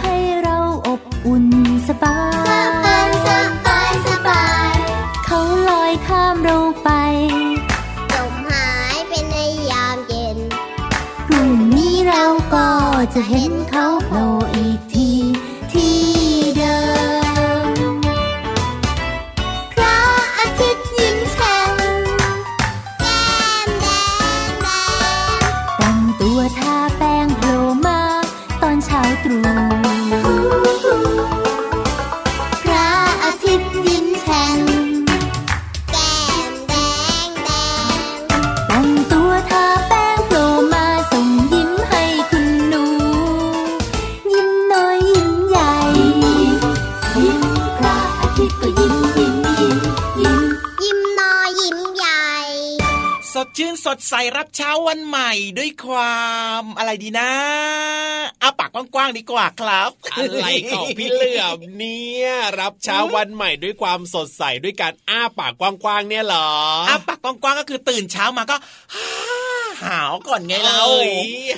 ให้เราอบอุ่นสบาสบายยสบายสบาย เขาลอยข้ามเราไปจมหายไปในยามเย็นพรุ่งนี้เราก็จะเห็น สดใสรับเช้าวันใหม่ด้วยความอะไรดีนะอาปากกว้างๆดีกว่าครับ อะไรของพี่เหลือมเนี่ยรับเช้าวันใหม่ด้วยความสดใสด้วยการอ้าปากกว้างๆเนี่ยเหรออาปากกว้างๆก็คือตื่นเช้ามาก็ หาวก่อนไงเราเอ้ย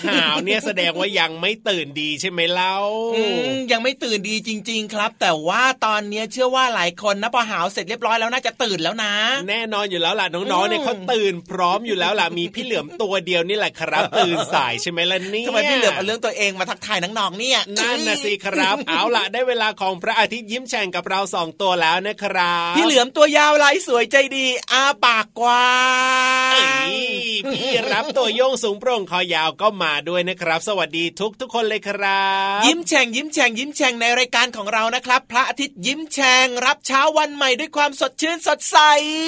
หาวเนี่ยแสดงว่ายังไม่ตื่นดีใช่ไหมเล่าอืมยังไม่ตื่นดีจริง ๆ ครับ แต่ว่าตอนเนี้ยเชื่อว่าหลายคนนะพอหาวเสร็จเรียบร้อยแล้วน่าจะตื่นแล้วนะ แน่นอนอยู่แล้วล่ะน้องๆเนี่ยเขาตื่นพร้อมอยู่แล้วล่ะมีพี่เหลือมตัวเดียวนี่แหละครับ ตื่นสายใช่ไหมล่ะเนี่ยทำไมพี่เหลือมเอาเรื่องตัวเองมาทักทายน้องๆเนี่ยนั่นนะสิครับ เอาล่ะได้เวลาของพระอาทิตย์ยิ้มแฉ่งกับเราสองตัวแล้วนะครับพี่เหลือมตัวยาวลายสวยใจดีอาปากกว้าเอ้งยพี่รับตัวโยงสูงโปร่งคอยาวก็มาด้วยนะครับ สวัสดีทุกทุกๆคนเลยครับ ยิ้มแฉ่งยิ้มแฉ่งยิ้มแฉ่งในรายการของเรานะครับ พระอาทิตย์ยิ้มแฉ่งรับเช้าวันใหม่ด้วยความสดชื่นสดใส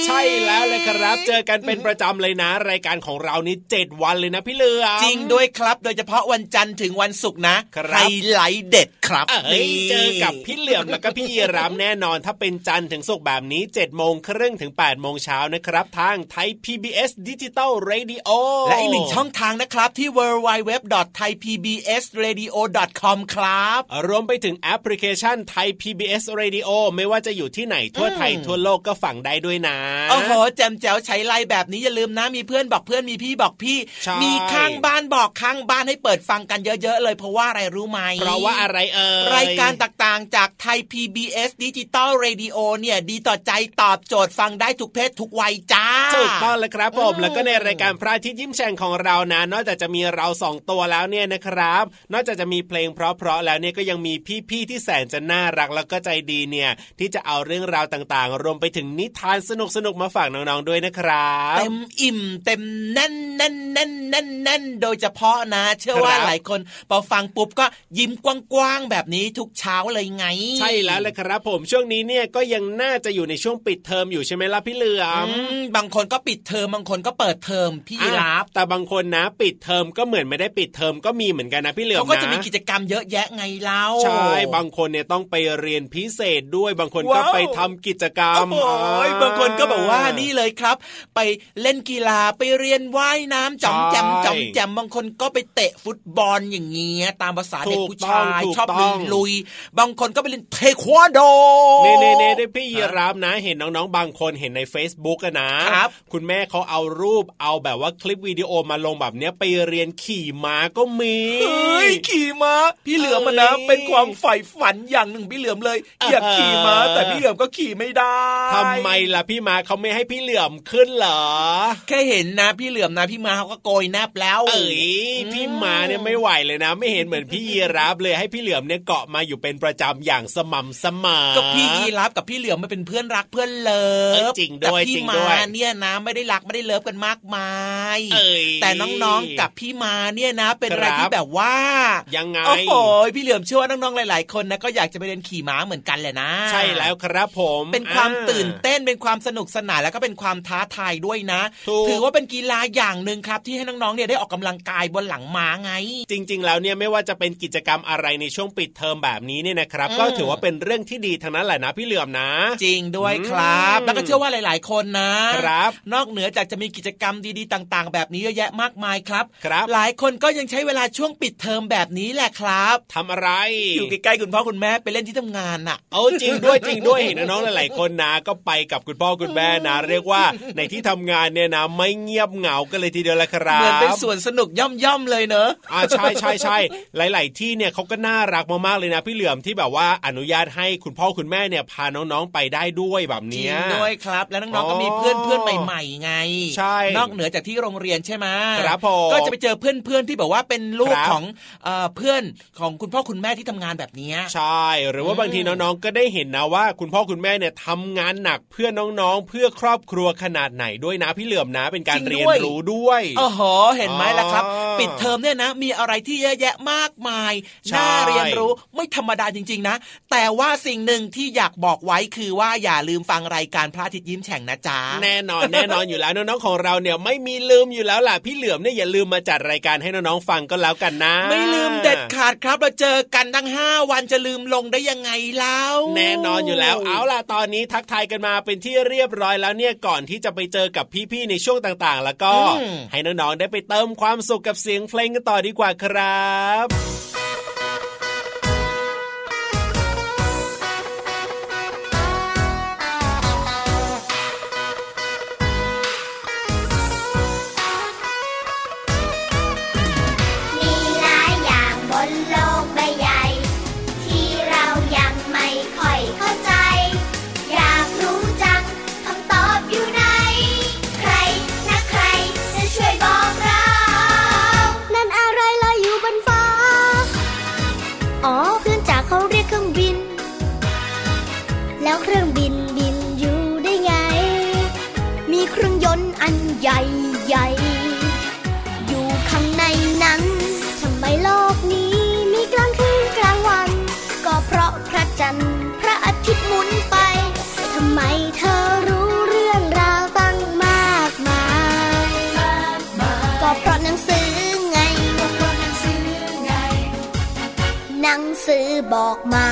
ใช่แล้วเลยครับ เจอกันเป็นประจำเลยนะ รายการของเรานี้เจ็ดวันเลยนะพี่เหลือมจริงด้วยครับ โดยเฉพาะวันจันทร์ถึงวันศุกร์นะครับไฮไลท์เด็ดครับเอ้ยนี่เจอกับพี่เหลือมแล้วก็พี่ยีรามแน่นอนถ้าเป็นจันทร์ถึงศุกร์แบบนี้เจ็ดโมงครึ่งถึงแปดโมงเช้านะครับ ทางไทย PBS ดิจิตอล Radio และอีกหนึ่งช่องทางนะครับที่ www.thaipbsradio.com ครับ รวมไปถึงแอปพลิเคชันไทย PBS Radio ไม่ว่าจะอยู่ที่ไหนทั่วไทยทั่วโลกก็ฟังได้ด้วยนะโอ้โหแจมแจ๋วใช้ไลน์แบบนี้อย่าลืมนะมีเพื่อนบอกเพื่อนมีพี่บอกพี่ใช่มีข้างบ้านบอกข้างบ้านให้เปิดฟังกันเยอะๆเลยเพราะว่าอะไรรู้ไหมเพราะว่าอะไรเอ่ยรายการต่างๆ จากไทย PBS ดิจิตอลเรดิโอเนี่ยดีต่อใจตอบโจทย์ฟังได้ทุกเพศทุกวัยจ้าถูกต้องเลยครับผมอืมแล้วก็ในรายการพระอาทิตย์ยิ้มแฉ่งของเรานะนอกจากจะมีเราสองตัวแล้วเนี่ยนะครับ นอกจากจะมีเพลงเพราะๆแล้วเนี่ยก็ยังมีพี่ๆที่แสนจะน่ารักแล้วก็ใจดีเนี่ยที่จะเอาเรื่องราวต่างๆ รวมไปถึงนิทานสนุกๆมาฝากน้องๆด้วยนะครับเต็มอิ่มเต็มแน่นแน่นแน่นแน่นแน่นโดยเฉพาะนะ เชื่อว่าครับหลายคนพอฟังปุ๊บก็ยิ้มกว้างๆแบบนี้ทุกเช้าเลยไง ใช่แล้วเลยครับ ผมช่วงนี้เนี่ยก็ยังน่าจะอยู่ในช่วงปิดเทอมอยู่ใช่ไหมล่ะพี่เหลือมอืมบางคนก็ปิดเทอมบางคนก็เปิดเทอมพี่อะรับแต่บางคนนะ ปิดเทอมก็เหมือนไม่ได้ปิดเทอมก็มีเหมือนกันนะพี่เหลือมเขานะก็จะมีกิจกรรมเยอะแยะไงเล่าใช่บางคนเนี่ยต้องไปเรียนพิเศษด้วยบางคนก็ว้าวไปทำกิจกรรมโอ้โหอ่บางคนก็แบบว่านี่เลยครับ ไปเล่นกีฬาไปเรียนว่ายน้ำจอมแจมใช่จอมแจมบางคนก็ไปเตะฟุตบอลอย่างเงี้ยตามภาษาเด็กถูกผู้ชายต้องชอบถูลุกยต้องลุย บางคนก็ไปเล่นเทควันโดเน่เน่เน่ได้พี่ยีรับนะ เห็นน้องๆ บางคนเห็นใน Facebook อะนะครับคุณแม่เขาเอารูปเอาแบบว่าคลิปวิดีโอมาลงแบบเนี้ยไปเรียนขี่ม้าก็มีเฮ้ยขี่ม้า พี่เหลือมมันนะเอ้ยเป็นความใฝ่ฝันอย่างหนึ่งพี่เหลือมเลย อยากขี่ม้าเออแต่พี่เหลือมก็ขี่ไม่ได้ทำไมล่ะพี่ม้าเขาไม่ให้พี่เหลื่อมขึ้นเหรอ แค่เห็นนะพี่เหลือมนะพี่ม้าเขาก็โกยแนบแล้วเอ้ยพี่ม้าเนี่ยไม่ไหวเลยนะ ไม่เห็นเหมือนพี่ยีรับเลยให้พี่เหลือมเนี่ยเกาะมาอยู่เป็นประจำอย่างสม่ำเสมอก็พี่ยีรับกับพี่เหลือมมันเป็นเพื่อนรักเพื่อนเลิเอ้ยฟจริงด้วยแต่พี่จริงมาด้วยเนี่ยนะไม่ได้รักไม่ได้เลิฟกันมากมาย เอ้ยแต่น้องๆกับพี่มาเนี่ยนะ เป็นอะไรครับที่แบบว่ายังไงโอ้โหพี่เหลือมเชื่อว่าน้องๆหลาย ๆ คนนะก็อยากจะไปเรียนขี่ม้าเหมือนกันแหละนะ ใช่แล้วครับผม เป็นความอ่ตื่นเต้นเป็นความสนุกสนานแล้วก็เป็นความท้าทายด้วยนะถูกถือว่าเป็นกีฬาอย่างหนึ่งครับที่ให้น้องๆเนี่ยได้ออกกำลังกายบนหลังม้าไง จริง ๆ แล้วเนี่ยไม่ว่าจะเป็นกิจกรรมอะไรในช่วงปิดเทอมแบบนี้เนี่ยนะครับอืมก็ถือว่าเป็นเรื่องที่ดีทั้งนั้นแหละนะพี่เหลือมนะ จริงด้วยครับอืมแล้วก็เชื่อว่าหลาย ๆ คนนะครับ นอกเหนือจากจะมีกิจกรรมดีๆ ต่าง ๆ แบบนี้เยอะแยะมากมายครับครับ หลายคนก็ยังใช้เวลาช่วงปิดเทอมแบบนี้แหละครับทำอะไรอยู่ใกล้ๆคุณพ่อคุณแม่ไปเล่นที่ทำงานน่ะ เอาจริงด้วยจริงด้วยเห็นน้องๆหลายๆคนนะก็ไปกับคุณพ่อคุณแม่นะ เรียกว่าในที่ทำงานเนี่ยนะไม่เงียบเหงากันเลยทีเดียวละครับเหมือนเป็นสวนสนุกย่อมๆเลยเนอะอ่าใช่ใช่ใช่หลาย ๆ ที่เนี่ยเขาก็น่ารักมากๆเลยนะพี่เหลือมที่แบบว่าอนุญาตให้คุณพ่อคุณแม่เนี่ยพาน้องๆไปได้ด้วยแบบจริเนี้งยด้วยครับ แล้วน้องๆอ๋ก็อมีเพื่อนเพื่อนๆใหม่ ๆ ไง ใช่ นอกเหนือจากที่โรงเรียนใช่ไหมครับผมก็จะไปเจอเพื่อนๆที่แบบว่าเป็นลูกครับของเอ่อเพื่อนของคุณพ่อคุณแม่ที่ทำงานแบบเนี้ยใช่ หรือว่าบางทีน้องๆก็ได้เห็นนะว่า คุณพ่อคุณแม่เนี่ยทำงานหนักเพื่อน้องๆ เพื่อครอบครัวขนาดไหนด้วยนะพี่เหลือมนะเป็นการจริเรีงยนด้วยรู้ด้วยโอ้โหเห็นไหมล่ะครับอ๋อปิดเทอมเนี่ยนะ มีอะไรที่เยอะแยะมากมายใช่น่าเรียนรู้ไม่ธรรมดาจริง ๆ นะ แต่ว่าสิ่งหนึ่งที่อยากบอกไว้คือว่าอย่าลืมฟังรายการพระอาทิตย์ยิ้มแฉ่งนะจ๊ะแน่นอนแน่นอนอยู่แล้วน้องๆของเราเนี่ยไม่มีลืมอยู่แล้วล่ะพี่เหลือมเนี่ยอย่าลืมมาจัดรายการให้น้องๆฟังก็แล้วกันนะ ไม่ลืมเด็ดขาดครับเราเจอกันทั้งห้าวันจะลืมลงได้ยังไงเล่าแน่นอนอยู่แล้วเอาล่ะตอนนี้ทักทายกันมาเป็นที่เรียบร้อยแล้วเนี่ยก่อนที่จะไปเจอกับพี่ๆในช่วงต่างๆ แล้วก็อืมให้น้องๆได้ไปเติมความสุขกับเสียงเพลงกันต่อดีกว่าครับ ซื้อบอกมา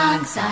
นังสื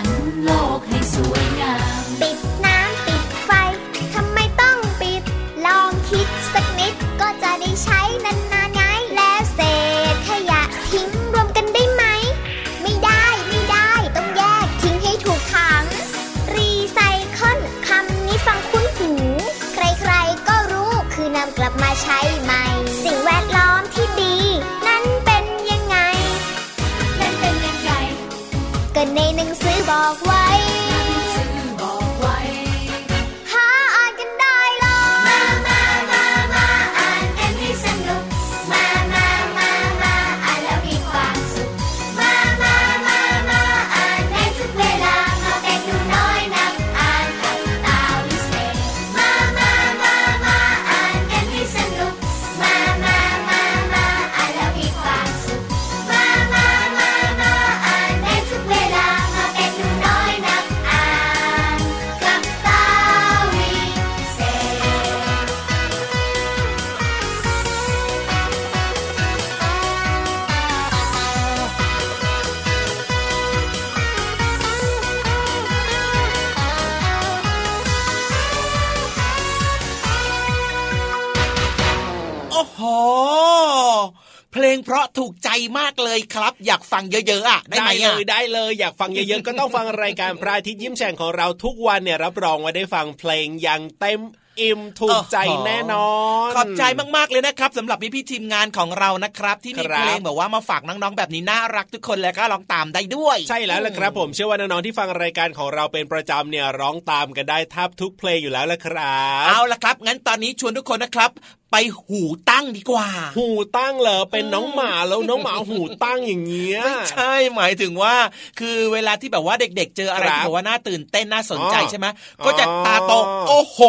ถูกใจมากเลยครับ อยากฟังเยอะๆอะได้ไหมเลอะยได้เลยอยากฟังเยอะๆ ก็ต้องฟังรายการพระอาทิตย์ยิ้มแฉ่งของเราทุกวันเนี่ยรับรองว่าได้ฟังเพลงอย่างเต็มอิ่มถูกใจแน่นอน ขอบใจมากๆเลยนะครับสำหรับพี่พี่ๆทีมงานของเรานะครับ ที่มีครับเพลงแบบว่ามาฝากน้องๆแบบนี้น่ารักทุกคนแล้วก็ลองตามได้ด้วย ใช่แล้วล่ะครับ ผมเชื่อว่าน้องๆที่ฟังรายการของเราเป็นประจำเนี่ยร้องตามกันได้แทับทุกเพลงอยู่แล้วละครับ เอาละครับ งั้นตอนนี้ชวนทุกคนนะครับ ไปหูตั้งดีกว่า หูตั้งเหรอเป็นน้องหมาแล้วน้องหมาหูตั้งอย่างเงี้ยไม่ใช่หมายถึงว่า คือเวลาที่แบบว่าเด็ก ๆ เจออะไรครับที่แบบว่าน่าตื่นเต้นน่าสนใจอ๋อใช่ไหมอ๋อก็จะตาโตโอ้โห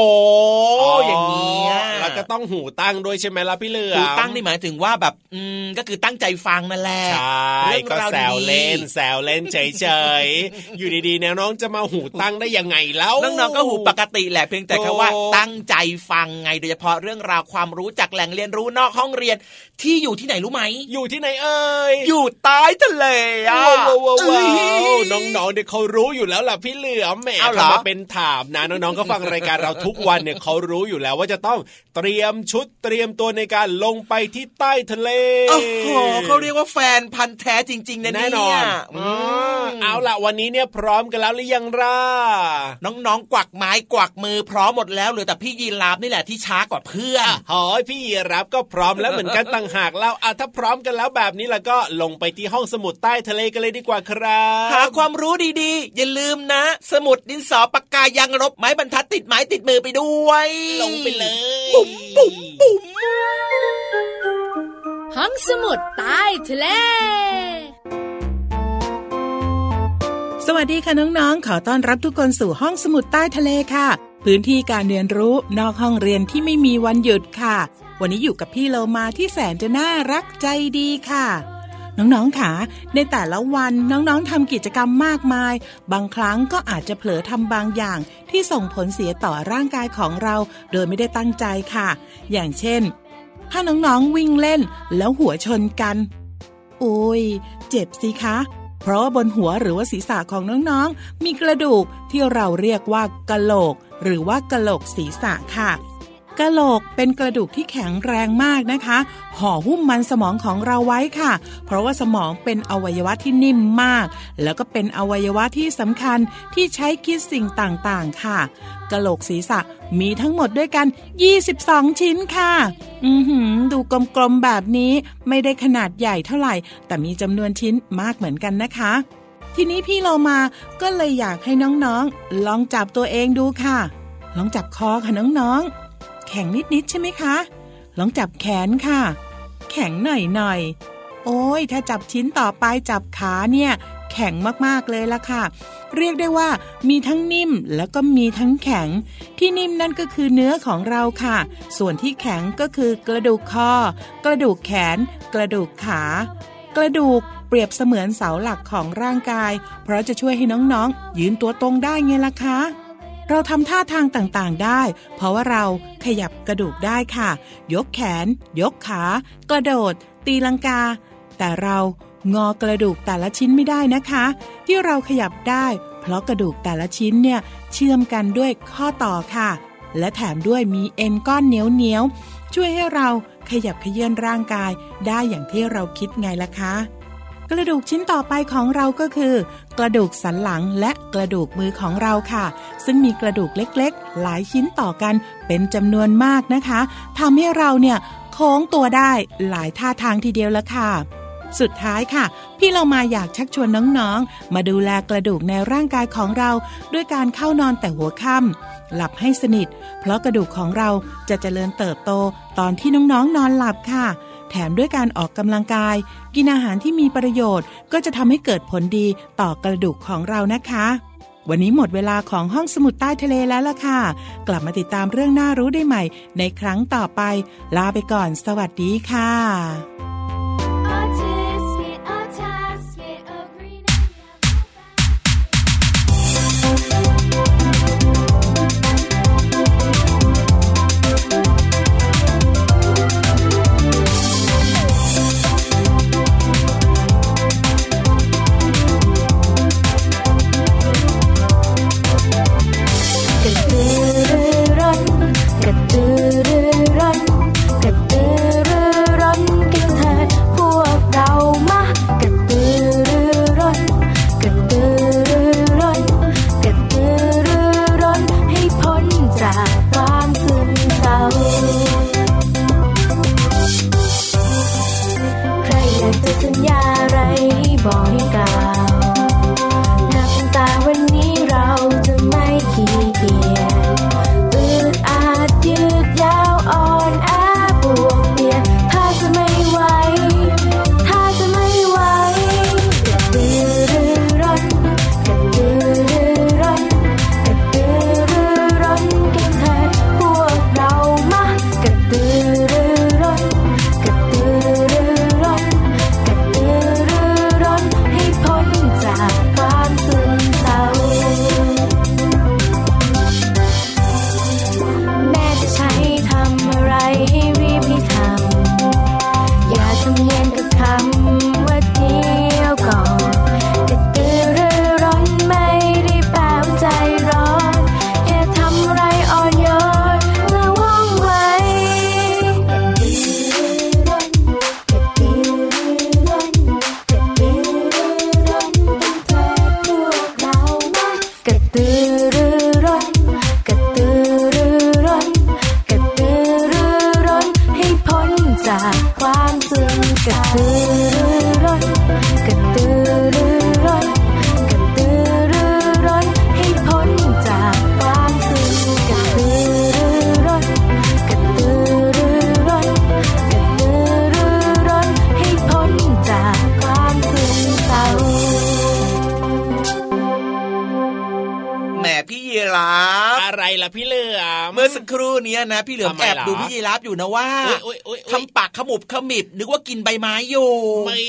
อย่างเงี้ยแล้วก็ต้องหูตั้งด้วยใช่ไหมล่ะพี่เหลือมหูตั้งนี่หมายถึงว่าแบบอืมก็คือตั้งใจฟังนั่นแหละใช่เรื่องก็ราวแซวดีๆเล่นแซวเล่นเฉยๆอยู่ดีๆแนวน้องจะมาหูตั้งได้ยังไงแล้วน้องๆก็หูปกติแหละเพียงแต่แค่ว่าโอ้ตั้งใจฟังไงโดยเฉพาะเรื่องราวความรู้จากแหล่งเรียนรู้นอกห้องเรียน ที่อยู่ที่ไหนรู้ไหม อยู่ที่ไหนเอ่ยอยู่ใต้ทะเลอะว้าวว้าวว้าวเอ้ยน้องๆเด็กเขารู้อยู่แล้วล่ะพี่เหลือมแหมเอาเหรอทำมาเป็นถามนะน้องๆก็ฟังรายการเราทุกวันเนี่ยเขารู้อยู่แล้วว่าจะต้องเตรียมชุดเตรียมตัวในการลงไปที่ใต้ทะเลโอ้โหเขาเรียกว่าแฟนพันธ์แท้จริง ๆนะแน่เนี่ยนอนอือ่ามเอาล่ะวันนี้เนี่ยพร้อมกันแล้วหรือยังล่ะน้องๆกวักไม้กวักมือพร้อมหมดแล้วเหลือแต่พี่ยีราฟนี่แหละที่ช้ากว่าเพื่อนหอยพี่ยีรับก็พร้อมแล้วเหมือนกันต่างหากแล้วอะถ้าพร้อมกันแล้วแบบนี้แล้วก็ลงไปที่ห้องสมุดใต้ทะเลกันเลยดีกว่าครัหาบความรู้ดีๆ อย่าลืมนะ สมุดดินสอปากกายังรบไม้บรรทัดติดไม้ติดมือไปด้วย ลงไปเลยปุ๋มปุ๋มปุ๋มห้องสมุดใต้ทะเลสวัสดีค่ะน้องๆ ขอต้อนรับทุกคนสู่ห้องสมุดใต้ทะเลค่ะ พื้นที่การเรียนรู้นอกห้องเรียนที่ไม่มีวันหยุดค่ะ วันนี้อยู่กับพี่โลมาที่แสนจะน่ารักใจดีค่ะ น้องๆค่ะ ในแต่ละวันน้องๆทำกิจกรรมมากมาย บางครั้งก็อาจจะเผลอทำบางอย่าง ที่ส่งผลเสียต่อร่างกายของเรา โดยไม่ได้ตั้งใจค่ะ อย่างเช่น ถ้าน้องๆวิ่งเล่นแล้วหัวชนกัน โอ้ย เจ็บสิคะเพราะบนหัวหรือว่าศีรษะของน้องๆ มีกระดูกที่เราเรียกว่ากะโหลก หรือว่ากะโหลกศีรษะค่ะกะโหลกเป็นกระดูกที่แข็งแรงมากนะคะ ห่อหุ้มมันสมองของเราไว้ค่ะ เพราะว่าสมองเป็นอวัยวะที่นิ่มมาก แล้วก็เป็นอวัยวะที่สำคัญที่ใช้คิดสิ่งต่างๆ ค่ะกะโหลกศีรษะมีทั้งหมดด้วยกัน 22 ชิ้นค่ะ อือหือ ดูกลมๆแบบนี้ไม่ได้ขนาดใหญ่เท่าไหร่ แต่มีจำนวนชิ้นมากเหมือนกันนะคะ ทีนี้พี่โลมาก็เลยอยากให้น้องๆ ลองจับตัวเองดูค่ะ ลองจับคอค่ะน้องๆ แข็งนิดๆใช่ไหมคะ ลองจับแขนค่ะ แข็งหน่อยๆ โอ้ยถ้าจับชิ้นต่อไปจับขาเนี่ย แข็งมากๆเลยละค่ะ เรียกได้ว่ามีทั้งนิ่มแล้วก็มีทั้งแข็ง ที่นิ่มนั่นก็คือเนื้อของเราค่ะ ส่วนที่แข็งก็คือกระดูกคอ กระดูกแขน กระดูกขา กระดูก เปรียบเสมือนเสาหลักของร่างกาย เพราะจะช่วยให้น้องๆ ยืนตัวตรงได้ไงล่ะคะ เราทำท่าทางต่างๆได้ เพราะว่าเราขยับกระดูกได้ค่ะ ยกแขน ยกขา กระโดด ตีลังกา แต่เรางอกระดูกแต่ละชิ้นไม่ได้นะคะ ที่เราขยับได้ เพราะกระดูกแต่ละชิ้นเนี่ยเชื่อมกันด้วยข้อต่อค่ะ และแถมด้วยมีเอ็นก้อนเหนียวเหนียวช่วยให้เราขยับเขยื้อนร่างกายได้อย่างที่เราคิดไงล่ะคะ กระดูกชิ้นต่อไปของเราก็คือ กระดูกสันหลังและกระดูกมือของเราค่ะ ซึ่งมีกระดูกเล็กๆ หลายชิ้นต่อกันเป็นจำนวนมากนะคะทำให้เราเนี่ยโค้งตัวได้หลายท่าทางทีเดียวละค่ะสุดท้ายค่ะ พี่เรามาอยากชักชวนน้องๆ มาดูแลกระดูกในร่างกายของเรา ด้วยการเข้านอนแต่หัวค่ำหลับให้สนิท เพราะกระดูกของเราจะเจริญเติบโตตอนที่น้องๆนอนหลับค่ะ แถมด้วยการออกกำลังกาย กินอาหารที่มีประโยชน์ ก็จะทำให้เกิดผลดีต่อกระดูกของเรานะคะ วันนี้หมดเวลาของห้องสมุดใต้ทะเลแล้วล่ะค่ะ กลับมาติดตามเรื่องน่ารู้ได้ใหม่ ในครั้งต่อไป ลาไปก่อน สวัสดีค่ะ พี่ยีรา อะไรล่ะพี่เหลือมเมื่อสักครู่เนี้ยนะพี่เหลือมทำไมแอบเหรอดูพี่ยีราฟอยู่นะว่าอุ๊ยอุ๊ยอุ๊ยอุ๊ยทำปากขมุบขมิบนึกว่ากินใบไม้อยู่ไม่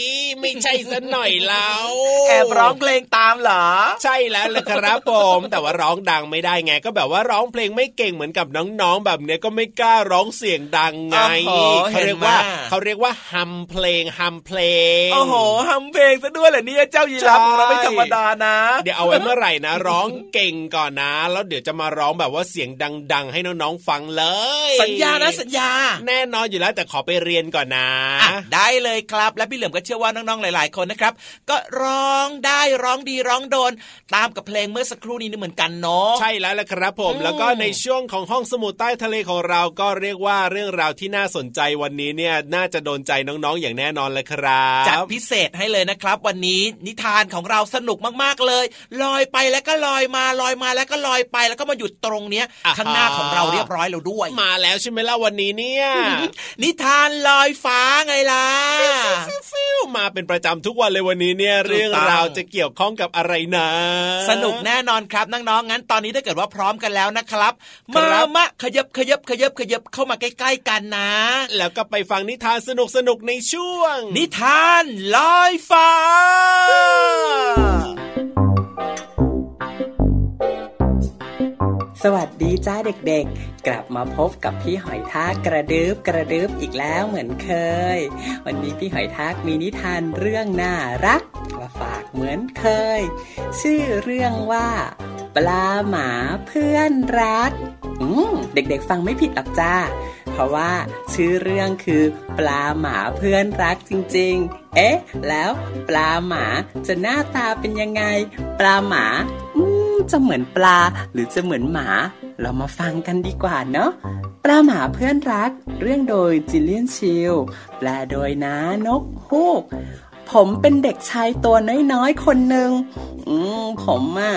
ไม่ใช่ซะหน่อยแล้วแอบร้องเพลงตามเหรอ ใช่แล้วเลยครับผมแต่ว่าร้องดังไม่ได้ไง ก็แบบว่าร้องเพลงไม่เก่งเหมือนกับน้องๆ แบบเนี้ยก็ไม่กล้าร้องเสียงดังไงโอ้โหเขาเรียกว่าเห็นไหมเขาเรียกว่าฮัมเพลงฮัมเพลงโอ้โหทำเพลงซะด้วยเหรอเนี่ยเจ้ายีราฟของเราไม่ธรรมดานะ เดี๋ยวเอาไว้เมื่อไหร่นะ ร้องเก่งก่อนนะ แล้วเดี๋ยวจะมาร้องแบบว่าเสียงดัง ๆ ให้น้องๆฟังเลย สัญญานะสัญญา แน่นอนอยู่แล้วแต่ขอไปเรียนก่อนนะอะได้เลยครับ และพี่เหลือมก็เชื่อว่าน้องๆหลาย ๆ คนนะครับ ก็ร้องได้ร้องดีร้องโดน ตามกับเพลงเมื่อสักครู่นี้นี่เหมือนกันเนาะใช่แล้วละครับผมอืมแล้วก็ในช่วงของห้องสมุดใต้ทะเลของเราก็เรียกว่าเรื่องราวที่น่าสนใจวันนี้เนี่ยน่าจะโดนใจน้องๆอย่างแน่นอนเลยครับจัดพิเศษให้เลยนะครับ วันนี้นิทานของเราสนุกมากๆเลย ลอยไปแล้วก็ลอยมาลอยมาแล้วก็ลอยไปแล้วก็มาหยุดตรงเนี้ยอ่าฮะข้างหน้าของเราเรียบร้อยแล้วด้วย มาแล้วใช่ไหมล่ะวันนี้เนี่ยนิทานลอยฟ้าไงล่ะฟิวมาเป็นประจำทุกวันเลยวันนี้เนี่ยถูกต้องเรื่องราวจะเกี่ยวข้องกับอะไรนะ สนุกแน่นอนครับน้องๆงั้นตอนนี้ถ้าเกิดว่าพร้อมกันแล้วนะครับครัมาบมาขยับขยับขยับขยับเข้ามาใกล้ ๆกันนะ แล้วก็ไปฟังนิทานสนุกสนุกๆในช่วง นิทานลอยฟ้า สวัสดีจ้าเด็กๆ กลับมาพบกับพี่หอยทากกระดึบกระดึบอีกแล้วเหมือนเคย วันนี้พี่หอยทากมีนิทานเรื่องน่ารักมาฝากเหมือนเคย ชื่อเรื่องว่า ปลาหมาเพื่อนรักอืมเด็กๆฟังไม่ผิดหรอกจ้าเพราะว่าชื่อเรื่องคือปลาหมาเพื่อนรักจริงๆ เอ๊ะ แล้วปลาหมาจะหน้าตาเป็นยังไง ปลาหมาอืม จะเหมือนปลาหรือจะเหมือนหมา เรามาฟังกันดีกว่าเนาะปลาหมาเพื่อนรัก เรื่องโดยจิลเลียนชิลแปลโดยน้านกฮูก ผมเป็นเด็กชายตัวน้อยๆ คนหนึ่งอืมผมอะ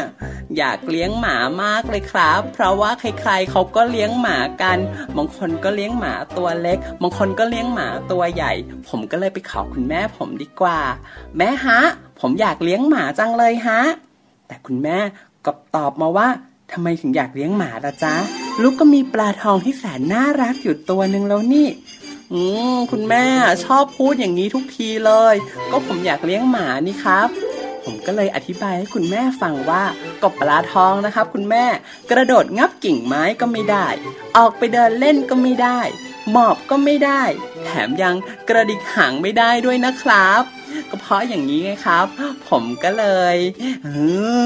อยากเลี้ยงหมามากเลยครับ เพราะว่าใครๆเขาก็เลี้ยงหมากันบางคนก็เลี้ยงหมาตัวเล็กบางคนก็เลี้ยงหมาตัวใหญ่ ผมก็เลยไปขอคุณแม่ผมดีกว่า แม่ฮะ ผมอยากเลี้ยงหมาจังเลยฮะ แต่คุณแม่ ก็ตอบมาว่าทำไมถึงอยากเลี้ยงหมาละจ๊ะ ลูกก็มีปลาทองที่แสนน่ารักอยู่ตัวหนึ่งแล้วนี่ อืมคุณแม่ชอบพูดอย่างนี้ทุกทีเลย ก็ผมอยากเลี้ยงหมานี่ครับ ผมก็เลยอธิบายให้คุณแม่ฟังว่าก็ปลาทองนะครับ คุณแม่กระโดดงับกิ่งไม้ก็ไม่ได้ ออกไปเดินเล่นก็ไม่ได้ หมอบก็ไม่ได้ แถมยังกระดิกหางไม่ได้ด้วยนะครับ ก็เพราะอย่างนี้ไงครับ ผมก็เลยเอ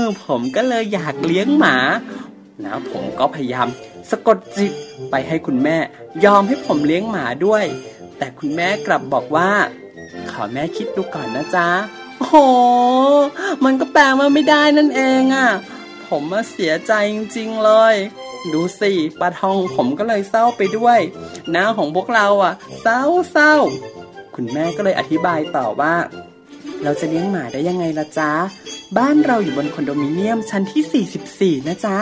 อผมก็เลยอยากเลี้ยงหมาแล้วผมก็พยายามสะกดจิตไปให้คุณแม่ ยอมให้ผมเลี้ยงหมาด้วย แต่คุณแม่กลับบอกว่า ขอแม่คิดดูก่อนนะจ๊ะโอ้มันก็แปลว่าไม่ได้นั่นเองอะ่ะ ผมมาเสียใจจริงๆเลย ดูสิปลาทองผมก็เลยเศร้าไปด้วยหน้าของพวกเราอะ เศร้าเศร้าคุณแม่ก็เลยอธิบายต่อว่า เราจะเลี้ยงหมาได้ยังไงล่ะจ๊ะ บ้านเราอยู่บนคอนโดมิเนียมชั้นที่ 44 นะจ๊ะ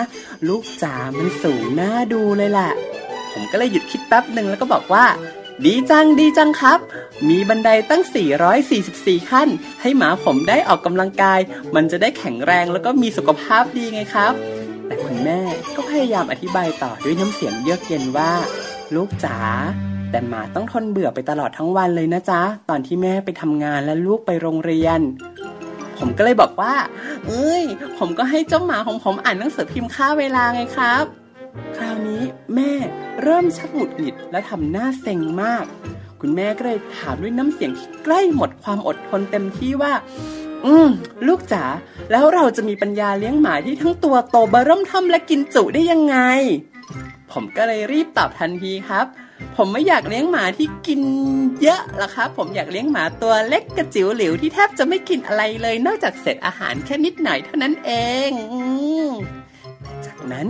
ลูกจ๋ามันสูงน่าดูเลยแหละ ผมก็เลยหยุดคิดแป๊บหนึ่งแล้วก็บอกว่า ดีจังดีจังครับ มีบันไดตั้ง 444 ขั้น ให้หมาผมได้ออกกำลังกาย มันจะได้แข็งแรงแล้วก็มีสุขภาพดีไงครับ แต่คุณแม่ก็พยายามอธิบายต่อด้วยน้ำเสียงเยือกเย็นว่า ลูกจ๋า แต่หมาต้องทนเบื่อไปตลอดทั้งวันเลยนะจ๊ะ ตอนที่แม่ไปทำงานและลูกไปโรงเรียน ผมก็เลยบอกว่า เอ้ย ผมก็ให้เจ้าหมาของผมอ่านหนังสือพิมพ์ค่าเวลาไงครับ คราวนี้แม่เริ่มชักหงุดหงิดและทำหน้าเซ็งมาก คุณแม่ก็เลยถามด้วยน้ำเสียงที่ใกล้หมดความอดทนเต็มที่ว่า อืม ลูกจ๋าแล้วเราจะมีปัญญาเลี้ยงหมาที่ทั้งตัวโตเบอร์เริ่มทำและกินจุได้ยังไง ผมก็เลยรีบตอบทันทีครับ ผมไม่อยากเลี้ยงหมาที่กินเยอะหรอกครับ ผมอยากเลี้ยงหมาตัวเล็กกระจิ๋วหลิวที่แทบจะไม่กินอะไรเลย นอกจากเศษอาหารแค่นิดหน่อยเท่านั้นเองจากนั้น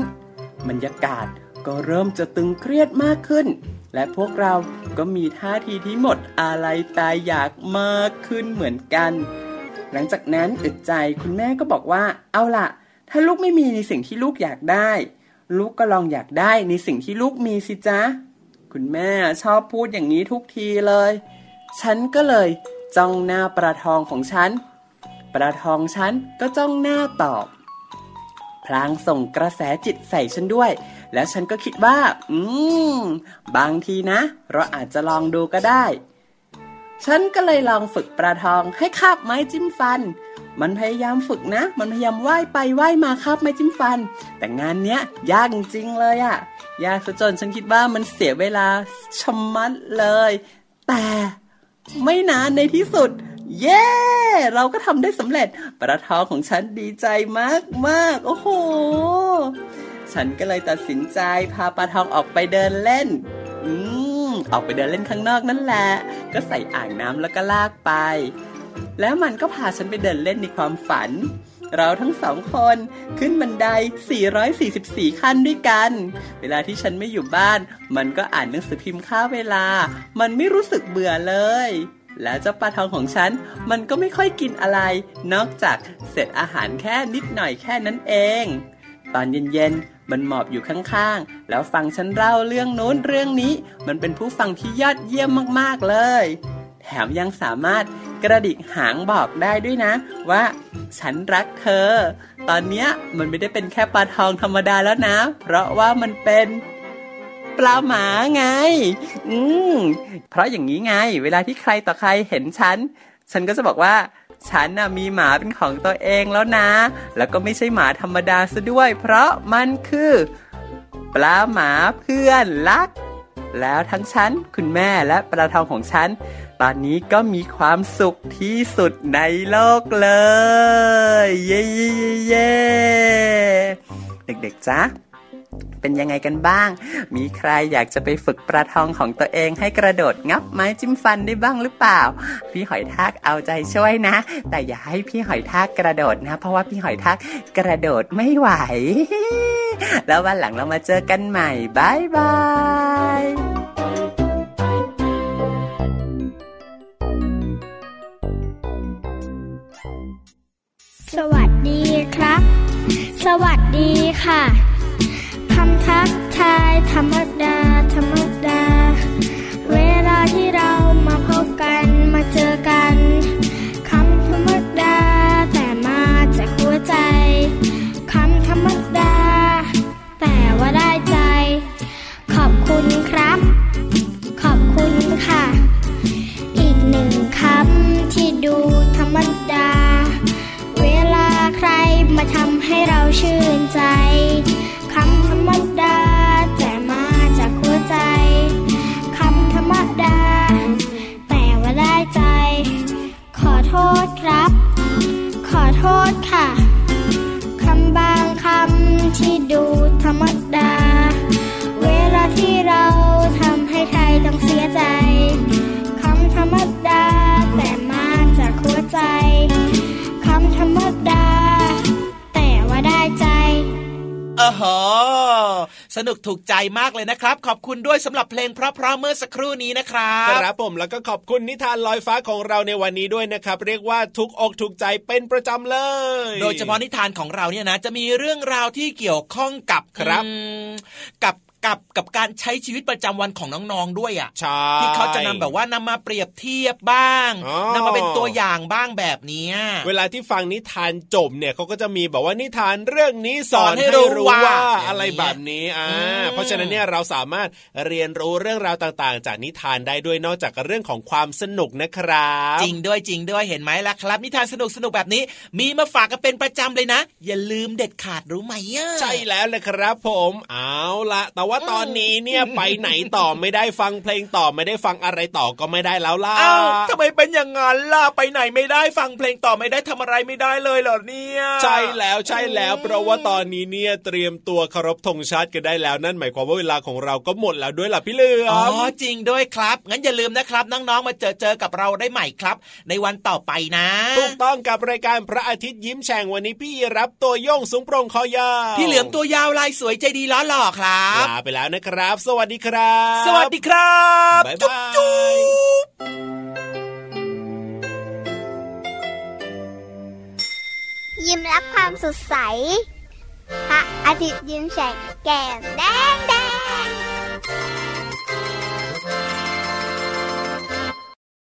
บรรยากาศก็เริ่มจะตึงเครียดมากขึ้น และพวกเราก็มีท่าทีที่หมดอะไรตายอยากมากขึ้นเหมือนกัน หลังจากนั้นอึดใจคุณแม่ก็บอกว่า เอาล่ะ ถ้าลูกไม่มีในสิ่งที่ลูกอยากได้ ลูกก็ลองอยากได้ในสิ่งที่ลูกมีสิจ๊ะ คุณแม่ชอบพูดอย่างนี้ทุกทีเลย ฉันก็เลยจ้องหน้าปลาทองของฉัน ปลาทองฉันก็จ้องหน้าตอบ พลางส่งกระแสจิตใส่ฉันด้วย แล้วฉันก็คิดว่า อืม บางทีนะ เราอาจจะลองดูก็ได้ ฉันก็เลยลองฝึกปลาทองให้คาบไม้จิ้มฟัน มันพยายามฝึกนะ มันพยายามว่ายไปว่ายมาคาบไม้จิ้มฟัน แต่งานเนี้ยยากจริงๆเลยอะ ยากซะจนฉันคิดว่ามันเสียเวลาชะมัดเลย แต่ไม่นานในที่สุด เย้เราก็ทำได้สำเร็จปลาทองของฉันดีใจมากมากโอ้โห ฉันก็เลยตัดสินใจพาปลาทองออกไปเดินเล่น อืมออกไปเดินเล่นข้างนอกนั่นแหละ ก็ใส่อ่างน้ำแล้วก็ลากไป แล้วมันก็พาฉันไปเดินเล่นในความฝัน เราทั้งสองคนขึ้นบันได 444 ขั้นด้วยกัน เวลาที่ฉันไม่อยู่บ้าน มันก็อ่านหนังสือพิมพ์ค่าเวลา มันไม่รู้สึกเบื่อเลย แล้วเจ้าปลาทองของฉัน มันก็ไม่ค่อยกินอะไร นอกจากเศษอาหารแค่นิดหน่อยแค่นั้นเอง ตอนเย็นๆ มันหมอบอยู่ข้างๆ แล้วฟังฉันเล่าเรื่องโน้นเรื่องนี้ มันเป็นผู้ฟังที่ยอดเยี่ยมมากๆเลย แถมยังสามารถกระดิกหางบอกได้ด้วยนะ ว่าฉันรักเธอ ตอนเนี้ยมันไม่ได้เป็นแค่ปลาทองธรรมดาแล้วนะ เพราะว่ามันเป็นปลาหมาไง อืม เพราะอย่างนี้ไง เวลาที่ใครต่อใครเห็นฉัน ฉันก็จะบอกว่า ฉันน่ะมีหมาเป็นของตัวเองแล้วนะ แล้วก็ไม่ใช่หมาธรรมดาซะด้วย เพราะมันคือปลาหมาเพื่อนรัก แล้วทั้งฉัน คุณแม่และปลาทองของฉัน ตอนนี้ก็มีความสุขที่สุดในโลกเลย เย้เย้เย้เย้เด็กๆจ๊ะเป็นยังไงกันบ้าง มีใครอยากจะไปฝึกปลาทองของตัวเองให้กระโดดงับไม้จิ้มฟันได้บ้างหรือเปล่า พี่หอยทากเอาใจช่วยนะ แต่อย่าให้พี่หอยทากกระโดดนะ เพราะว่าพี่หอยทากกระโดดไม่ไหว แล้ววันหลังเรามาเจอกันใหม่บายบาย สวัสดีครับ สวัสดีค่ะ คำทักทายธรรมดา ธรรมดา เวลาที่เรามาพบกัน ให้ สนุกถูกใจมากเลยนะครับ ขอบคุณด้วยสำหรับเพลงเพราะๆเมื่อสักครู่นี้นะครับครับผมแล้วก็ขอบคุณนิทานลอยฟ้าของเราในวันนี้ด้วยนะครับ เรียกว่าทุกอกถูกใจเป็นประจำเลย โดยเฉพาะนิทานของเราเนี่ยนะ จะมีเรื่องราวที่เกี่ยวข้องกับครับอืมกับ กับกับการใช้ชีวิตประจำวันของน้องๆด้วยอะใช่ที่เขาจะนำแบบว่านำมาเปรียบเทียบบ้างอ๋อนำมาเป็นตัวอย่างบ้างแบบเนี้ยเวลาที่ฟังนิทานจบเนี่ยเขาก็จะมีแบบว่านิทานเรื่องนี้สอนสอนให้ให้รู้รู้ว่าว่าอย่างนี้อะไรแบบนี้อ่าอืมเพราะฉะนั้นเนี่ยเราสามารถเรียนรู้เรื่องราวต่างๆ จากนิทานได้ด้วยนอกจากเรื่องของความสนุกนะครับ จริงด้วยจริงด้วยเห็นไหมล่ะครับ นิทานสนุกสนุกแบบนี้ มีมาฝากกันเป็นประจำเลยนะ อย่าลืมเด็ดขาดรู้ไหมอะใช่แล้วเลยครับผมเอาละแต่ว่าตอนนี้เนี่ยไปไหนต่อไม่ได้ฟังเพลงต่อไม่ได้ฟังอะไรต่อก็ไม่ได้แล้วล่ะอ้าวทำไมเป็นอย่างนั้นล่ะไปไหนไม่ได้ฟังเพลงต่อไม่ได้ทำอะไรไม่ได้เลยเหรอเนี่ยใช่แล้วใช่แล้ว เพราะว่าตอนนี้เนี่ยเตรียมตัวเคารพธงชาติกันได้แล้วนั่นหมายความว่าเวลาของเราก็หมดแล้วด้วยล่ะพี่เหลืออ๋อมจริงด้วยครับงั้นอย่าลืมนะครับ น้องๆมาเจอเจอกับเราได้ใหม่ครับ ในวันต่อไปนะถูกต้องกับรายการพระอาทิตย์ยิ้มแฉ่งวันนี้พี่รับตัวโยงสูงโปร่งคอยาวพี่เหลือมตัวยาวลายสวยใจดีล้อหล่อครับลาไปแล้วนะครับ สวัสดีครับ สวัสดีครับบ๊ายจุ๊บบายจุ๊บยิ้มรับความสดใส พระอาทิตย์ยิ้มแฉกแก้มแดงแดง